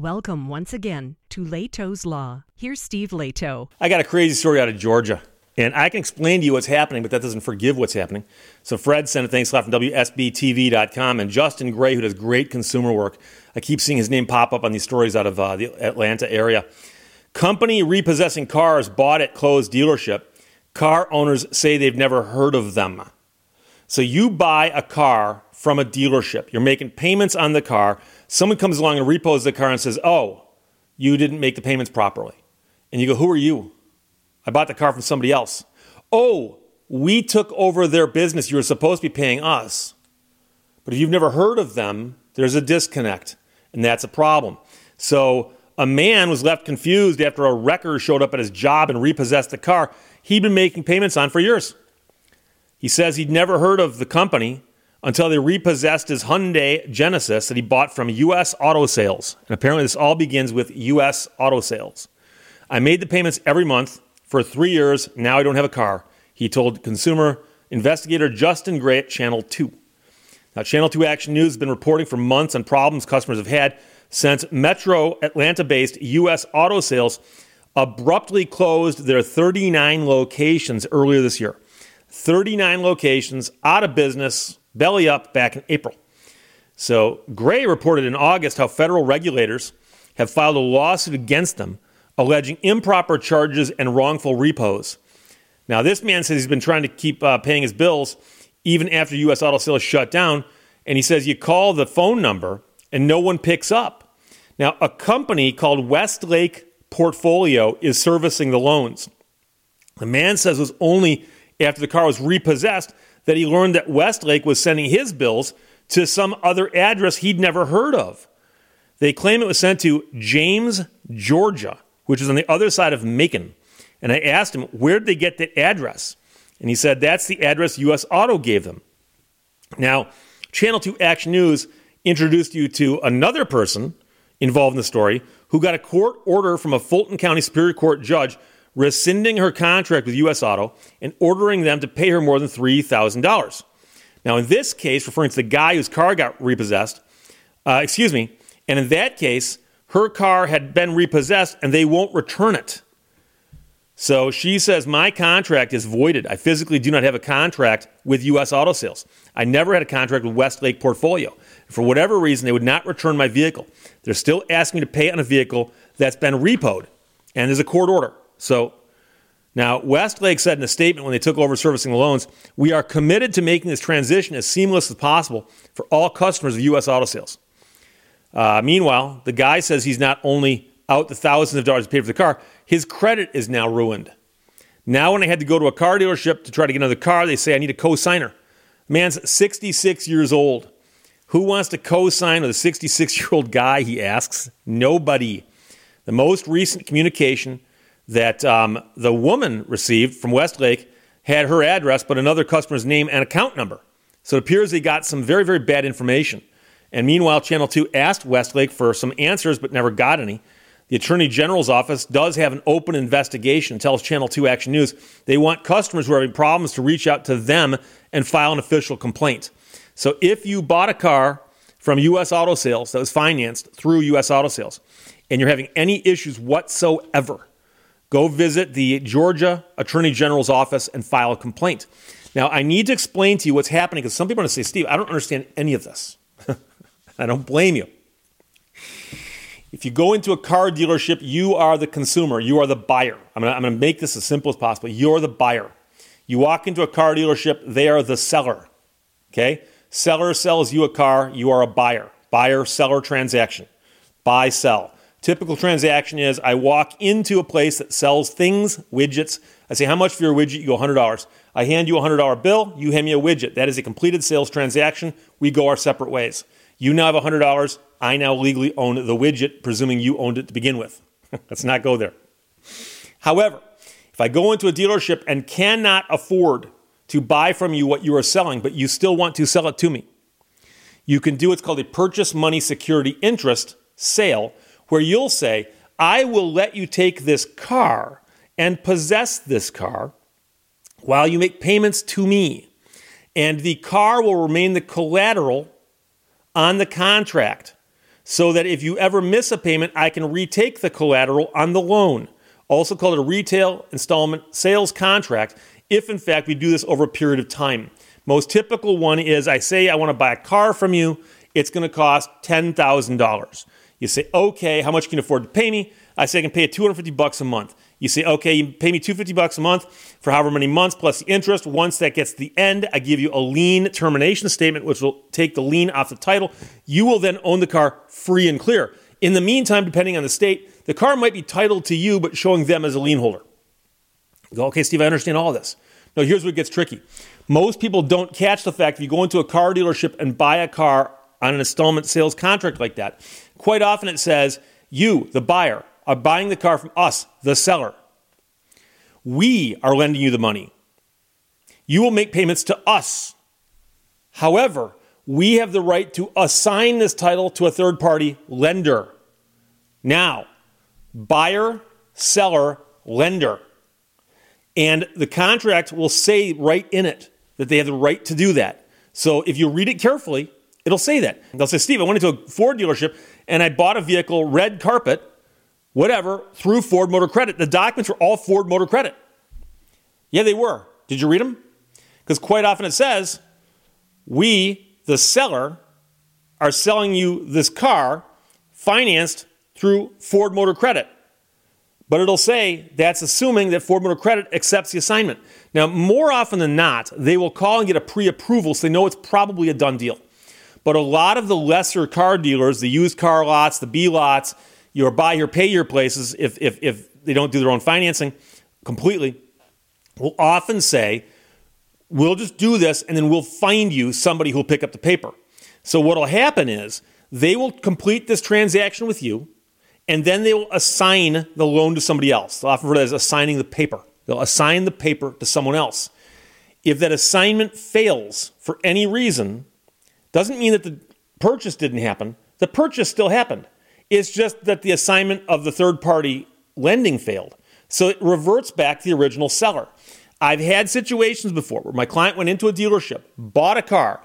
Welcome once again to Lehto's Law. Here's Steve Lehto. I got a crazy story out of Georgia, and I can explain to you what's happening, but that doesn't forgive what's happening. So Fred sent a thanks lot from WSBTV.com, and Justin Gray, who does great consumer work. I keep seeing his name pop up on these stories out of uh, the Atlanta area. Company repossessing cars bought at closed dealership. Car owners say they've never heard of them. So you buy a car from a dealership. You're making payments on the car. Someone comes along and repos the car and says, Oh, you didn't make the payments properly. And you go, Who are you? I bought the car from somebody else. Oh, we took over their business. You were supposed to be paying us. But if you've never heard of them, there's a disconnect, and that's a problem. So a man was left confused after a wrecker showed up at his job and repossessed the car he'd been making payments on for years. He says he'd never heard of the company until they repossessed his Hyundai Genesis that he bought from U.S. Auto Sales. And apparently, this all begins with U.S. Auto Sales. I made the payments every month for three years. Now I don't have a car, he told consumer investigator Justin Gray at Channel 2. Now, Channel 2 Action News has been reporting for months on problems customers have had since Metro Atlanta based U.S. Auto Sales abruptly closed their 39 locations earlier this year. 39 locations out of business, belly up back in April. So, Gray reported in August how federal regulators have filed a lawsuit against them alleging improper charges and wrongful repos. Now, this man says he's been trying to keep uh, paying his bills even after U.S. Auto Sales shut down. And he says you call the phone number and no one picks up. Now, a company called Westlake Portfolio is servicing the loans. The man says it was only after the car was repossessed that he learned that Westlake was sending his bills to some other address he'd never heard of. They claim it was sent to James, Georgia, which is on the other side of Macon. And I asked him, where did they get that address? And he said, that's the address US Auto gave them. Now, Channel 2 Action News introduced you to another person involved in the story who got a court order from a Fulton County Superior Court judge rescinding her contract with U.S. Auto and ordering them to pay her more than $3,000. Now, in this case, referring to the guy whose car got repossessed, uh, excuse me, and in that case, her car had been repossessed and they won't return it. So she says, My contract is voided. I physically do not have a contract with U.S. Auto Sales. I never had a contract with Westlake Portfolio. For whatever reason, they would not return my vehicle. They're still asking me to pay on a vehicle that's been repoed, and there's a court order. So now, Westlake said in a statement when they took over servicing the loans, we are committed to making this transition as seamless as possible for all customers of U.S. Auto Sales. Uh, meanwhile, the guy says he's not only out the thousands of dollars pay for the car, his credit is now ruined. Now, when I had to go to a car dealership to try to get another car, they say I need a co-signer. Man's 66 years old. Who wants to co-sign with a 66-year-old guy? He asks. Nobody. The most recent communication that um, the woman received from Westlake had her address, but another customer's name and account number. So it appears they got some very, very bad information. And meanwhile, Channel 2 asked Westlake for some answers, but never got any. The Attorney General's office does have an open investigation, tells Channel 2 Action News. They want customers who are having problems to reach out to them and file an official complaint. So if you bought a car from U.S. Auto Sales that was financed through U.S. Auto Sales and you're having any issues whatsoever, go visit the Georgia Attorney General's office and file a complaint. Now, I need to explain to you what's happening because some people are going to say, Steve, I don't understand any of this. I don't blame you. If you go into a car dealership, you are the consumer, you are the buyer. I'm going to make this as simple as possible. You're the buyer. You walk into a car dealership, they are the seller. Okay? Seller sells you a car, you are a buyer. Buyer seller transaction. Buy, sell. Typical transaction is I walk into a place that sells things, widgets. I say, How much for your widget? You go $100. I hand you a $100 bill, you hand me a widget. That is a completed sales transaction. We go our separate ways. You now have $100. I now legally own the widget, presuming you owned it to begin with. Let's not go there. However, if I go into a dealership and cannot afford to buy from you what you are selling, but you still want to sell it to me, you can do what's called a purchase money security interest sale, where you'll say, I will let you take this car and possess this car while you make payments to me. And the car will remain the collateral on the contract. so that if you ever miss a payment, I can retake the collateral on the loan. Also called a retail installment sales contract, if in fact we do this over a period of time. Most typical one is I say I want to buy a car from you, it's going to cost $10,000. You say, okay, how much can you afford to pay me? I say I can pay you 250 bucks a month. You say, okay, you pay me 250 bucks a month for however many months plus the interest. Once that gets to the end, I give you a lien termination statement, which will take the lien off the title. You will then own the car free and clear. In the meantime, depending on the state, the car might be titled to you, but showing them as a lien holder. You go, okay, Steve, I understand all this. No, here's what gets tricky. Most people don't catch the fact if you go into a car dealership and buy a car on an installment sales contract like that, quite often it says, you, the buyer, are buying the car from us, the seller. We are lending you the money. You will make payments to us. However, we have the right to assign this title to a third party lender. Now, buyer, seller, lender. And the contract will say right in it that they have the right to do that. So if you read it carefully, it'll say that. They'll say, Steve, I went into a Ford dealership and I bought a vehicle, red carpet, whatever, through Ford Motor Credit. The documents were all Ford Motor Credit. Yeah, they were. Did you read them? Because quite often it says, we, the seller, are selling you this car financed through Ford Motor Credit. But it'll say that's assuming that Ford Motor Credit accepts the assignment. Now, more often than not, they will call and get a pre approval so they know it's probably a done deal. But a lot of the lesser car dealers, the used car lots, the B lots, your buy your pay your places, if, if, if they don't do their own financing completely, will often say, We'll just do this and then we'll find you somebody who'll pick up the paper. So, what will happen is they will complete this transaction with you and then they will assign the loan to somebody else. They'll often refer to as assigning the paper. They'll assign the paper to someone else. If that assignment fails for any reason, doesn't mean that the purchase didn't happen. The purchase still happened. It's just that the assignment of the third party lending failed. So it reverts back to the original seller. I've had situations before where my client went into a dealership, bought a car.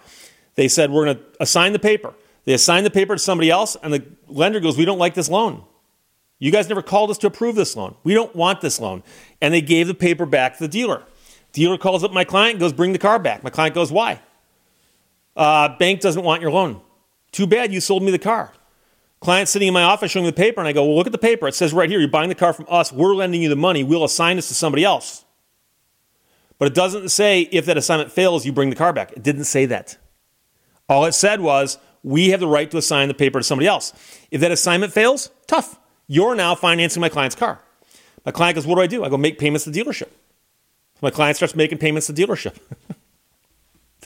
They said, We're going to assign the paper. They assign the paper to somebody else, and the lender goes, We don't like this loan. You guys never called us to approve this loan. We don't want this loan. And they gave the paper back to the dealer. Dealer calls up my client, goes, Bring the car back. My client goes, Why? Uh, bank doesn't want your loan. Too bad you sold me the car. Client sitting in my office showing me the paper, and I go, Well, look at the paper. It says right here, you're buying the car from us. We're lending you the money. We'll assign this to somebody else. But it doesn't say if that assignment fails, you bring the car back. It didn't say that. All it said was, We have the right to assign the paper to somebody else. If that assignment fails, tough. You're now financing my client's car. My client goes, What do I do? I go, Make payments to the dealership. My client starts making payments to the dealership.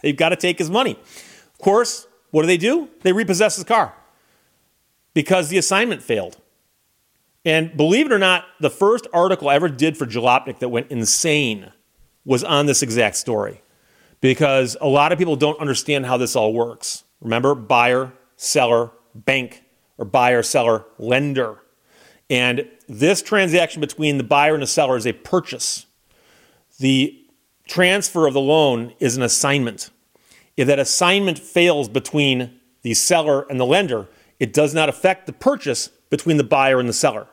They've got to take his money. Of course, what do they do? They repossess his car because the assignment failed. And believe it or not, the first article I ever did for Jalopnik that went insane was on this exact story because a lot of people don't understand how this all works. Remember, buyer, seller, bank, or buyer, seller, lender. And this transaction between the buyer and the seller is a purchase. The transfer of the loan is an assignment. If that assignment fails between the seller and the lender, it does not affect the purchase between the buyer and the seller.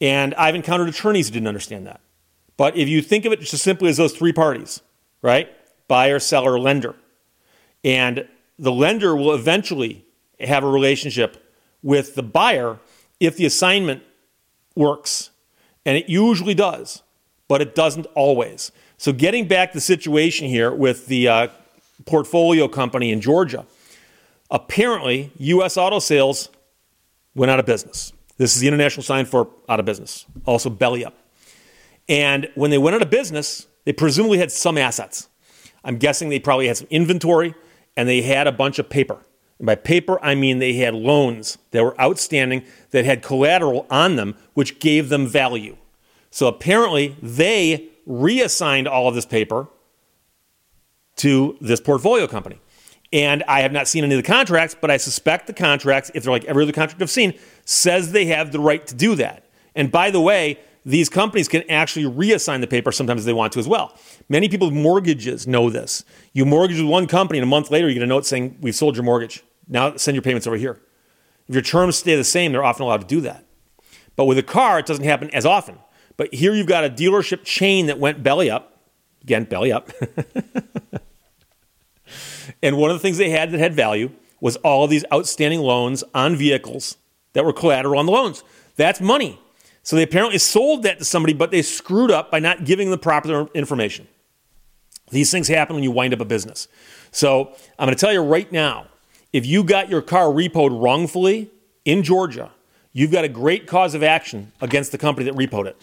And I've encountered attorneys who didn't understand that. But if you think of it just simply as those three parties, right? Buyer, seller, lender. And the lender will eventually have a relationship with the buyer if the assignment works. And it usually does but it doesn't always. So, getting back to the situation here with the uh, portfolio company in Georgia, apparently U.S. auto sales went out of business. This is the international sign for out of business, also belly up. And when they went out of business, they presumably had some assets. I'm guessing they probably had some inventory and they had a bunch of paper. And by paper, I mean they had loans that were outstanding that had collateral on them, which gave them value. So apparently they reassigned all of this paper to this portfolio company. And I have not seen any of the contracts, but I suspect the contracts, if they're like every other contract I've seen, says they have the right to do that. And by the way, these companies can actually reassign the paper sometimes they want to as well. Many people with mortgages know this. You mortgage with one company, and a month later, you get a note saying, We've sold your mortgage. Now send your payments over here. If your terms stay the same, they're often allowed to do that. But with a car, it doesn't happen as often. But here you've got a dealership chain that went belly up. Again, belly up. and one of the things they had that had value was all of these outstanding loans on vehicles that were collateral on the loans. That's money. So they apparently sold that to somebody, but they screwed up by not giving the proper information. These things happen when you wind up a business. So I'm going to tell you right now if you got your car repoed wrongfully in Georgia, you've got a great cause of action against the company that repoed it.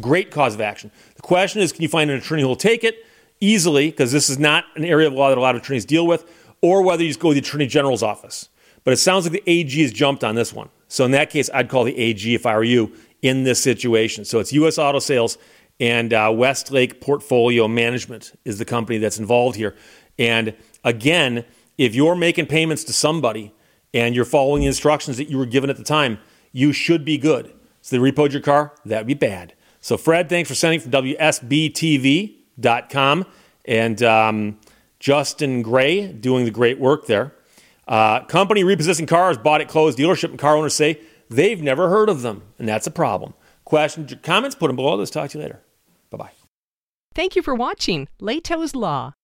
Great cause of action. The question is can you find an attorney who will take it easily, because this is not an area of law that a lot of attorneys deal with, or whether you just go to the Attorney General's office. But it sounds like the AG has jumped on this one. So in that case, I'd call the AG if I were you in this situation. So it's U.S. Auto Sales and uh, Westlake Portfolio Management is the company that's involved here. And again, if you're making payments to somebody and you're following the instructions that you were given at the time, you should be good. So they repoed your car, that'd be bad. So Fred, thanks for sending from WSBTV.com and um, Justin Gray doing the great work there. Uh, company repossessing cars, bought at closed dealership, and car owners say they've never heard of them, and that's a problem. Questions, comments, put them below. Let's talk to you later. Bye bye. Thank you for watching Lehto's Law.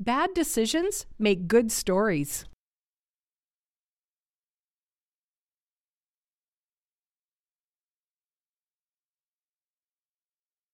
Bad decisions make good stories.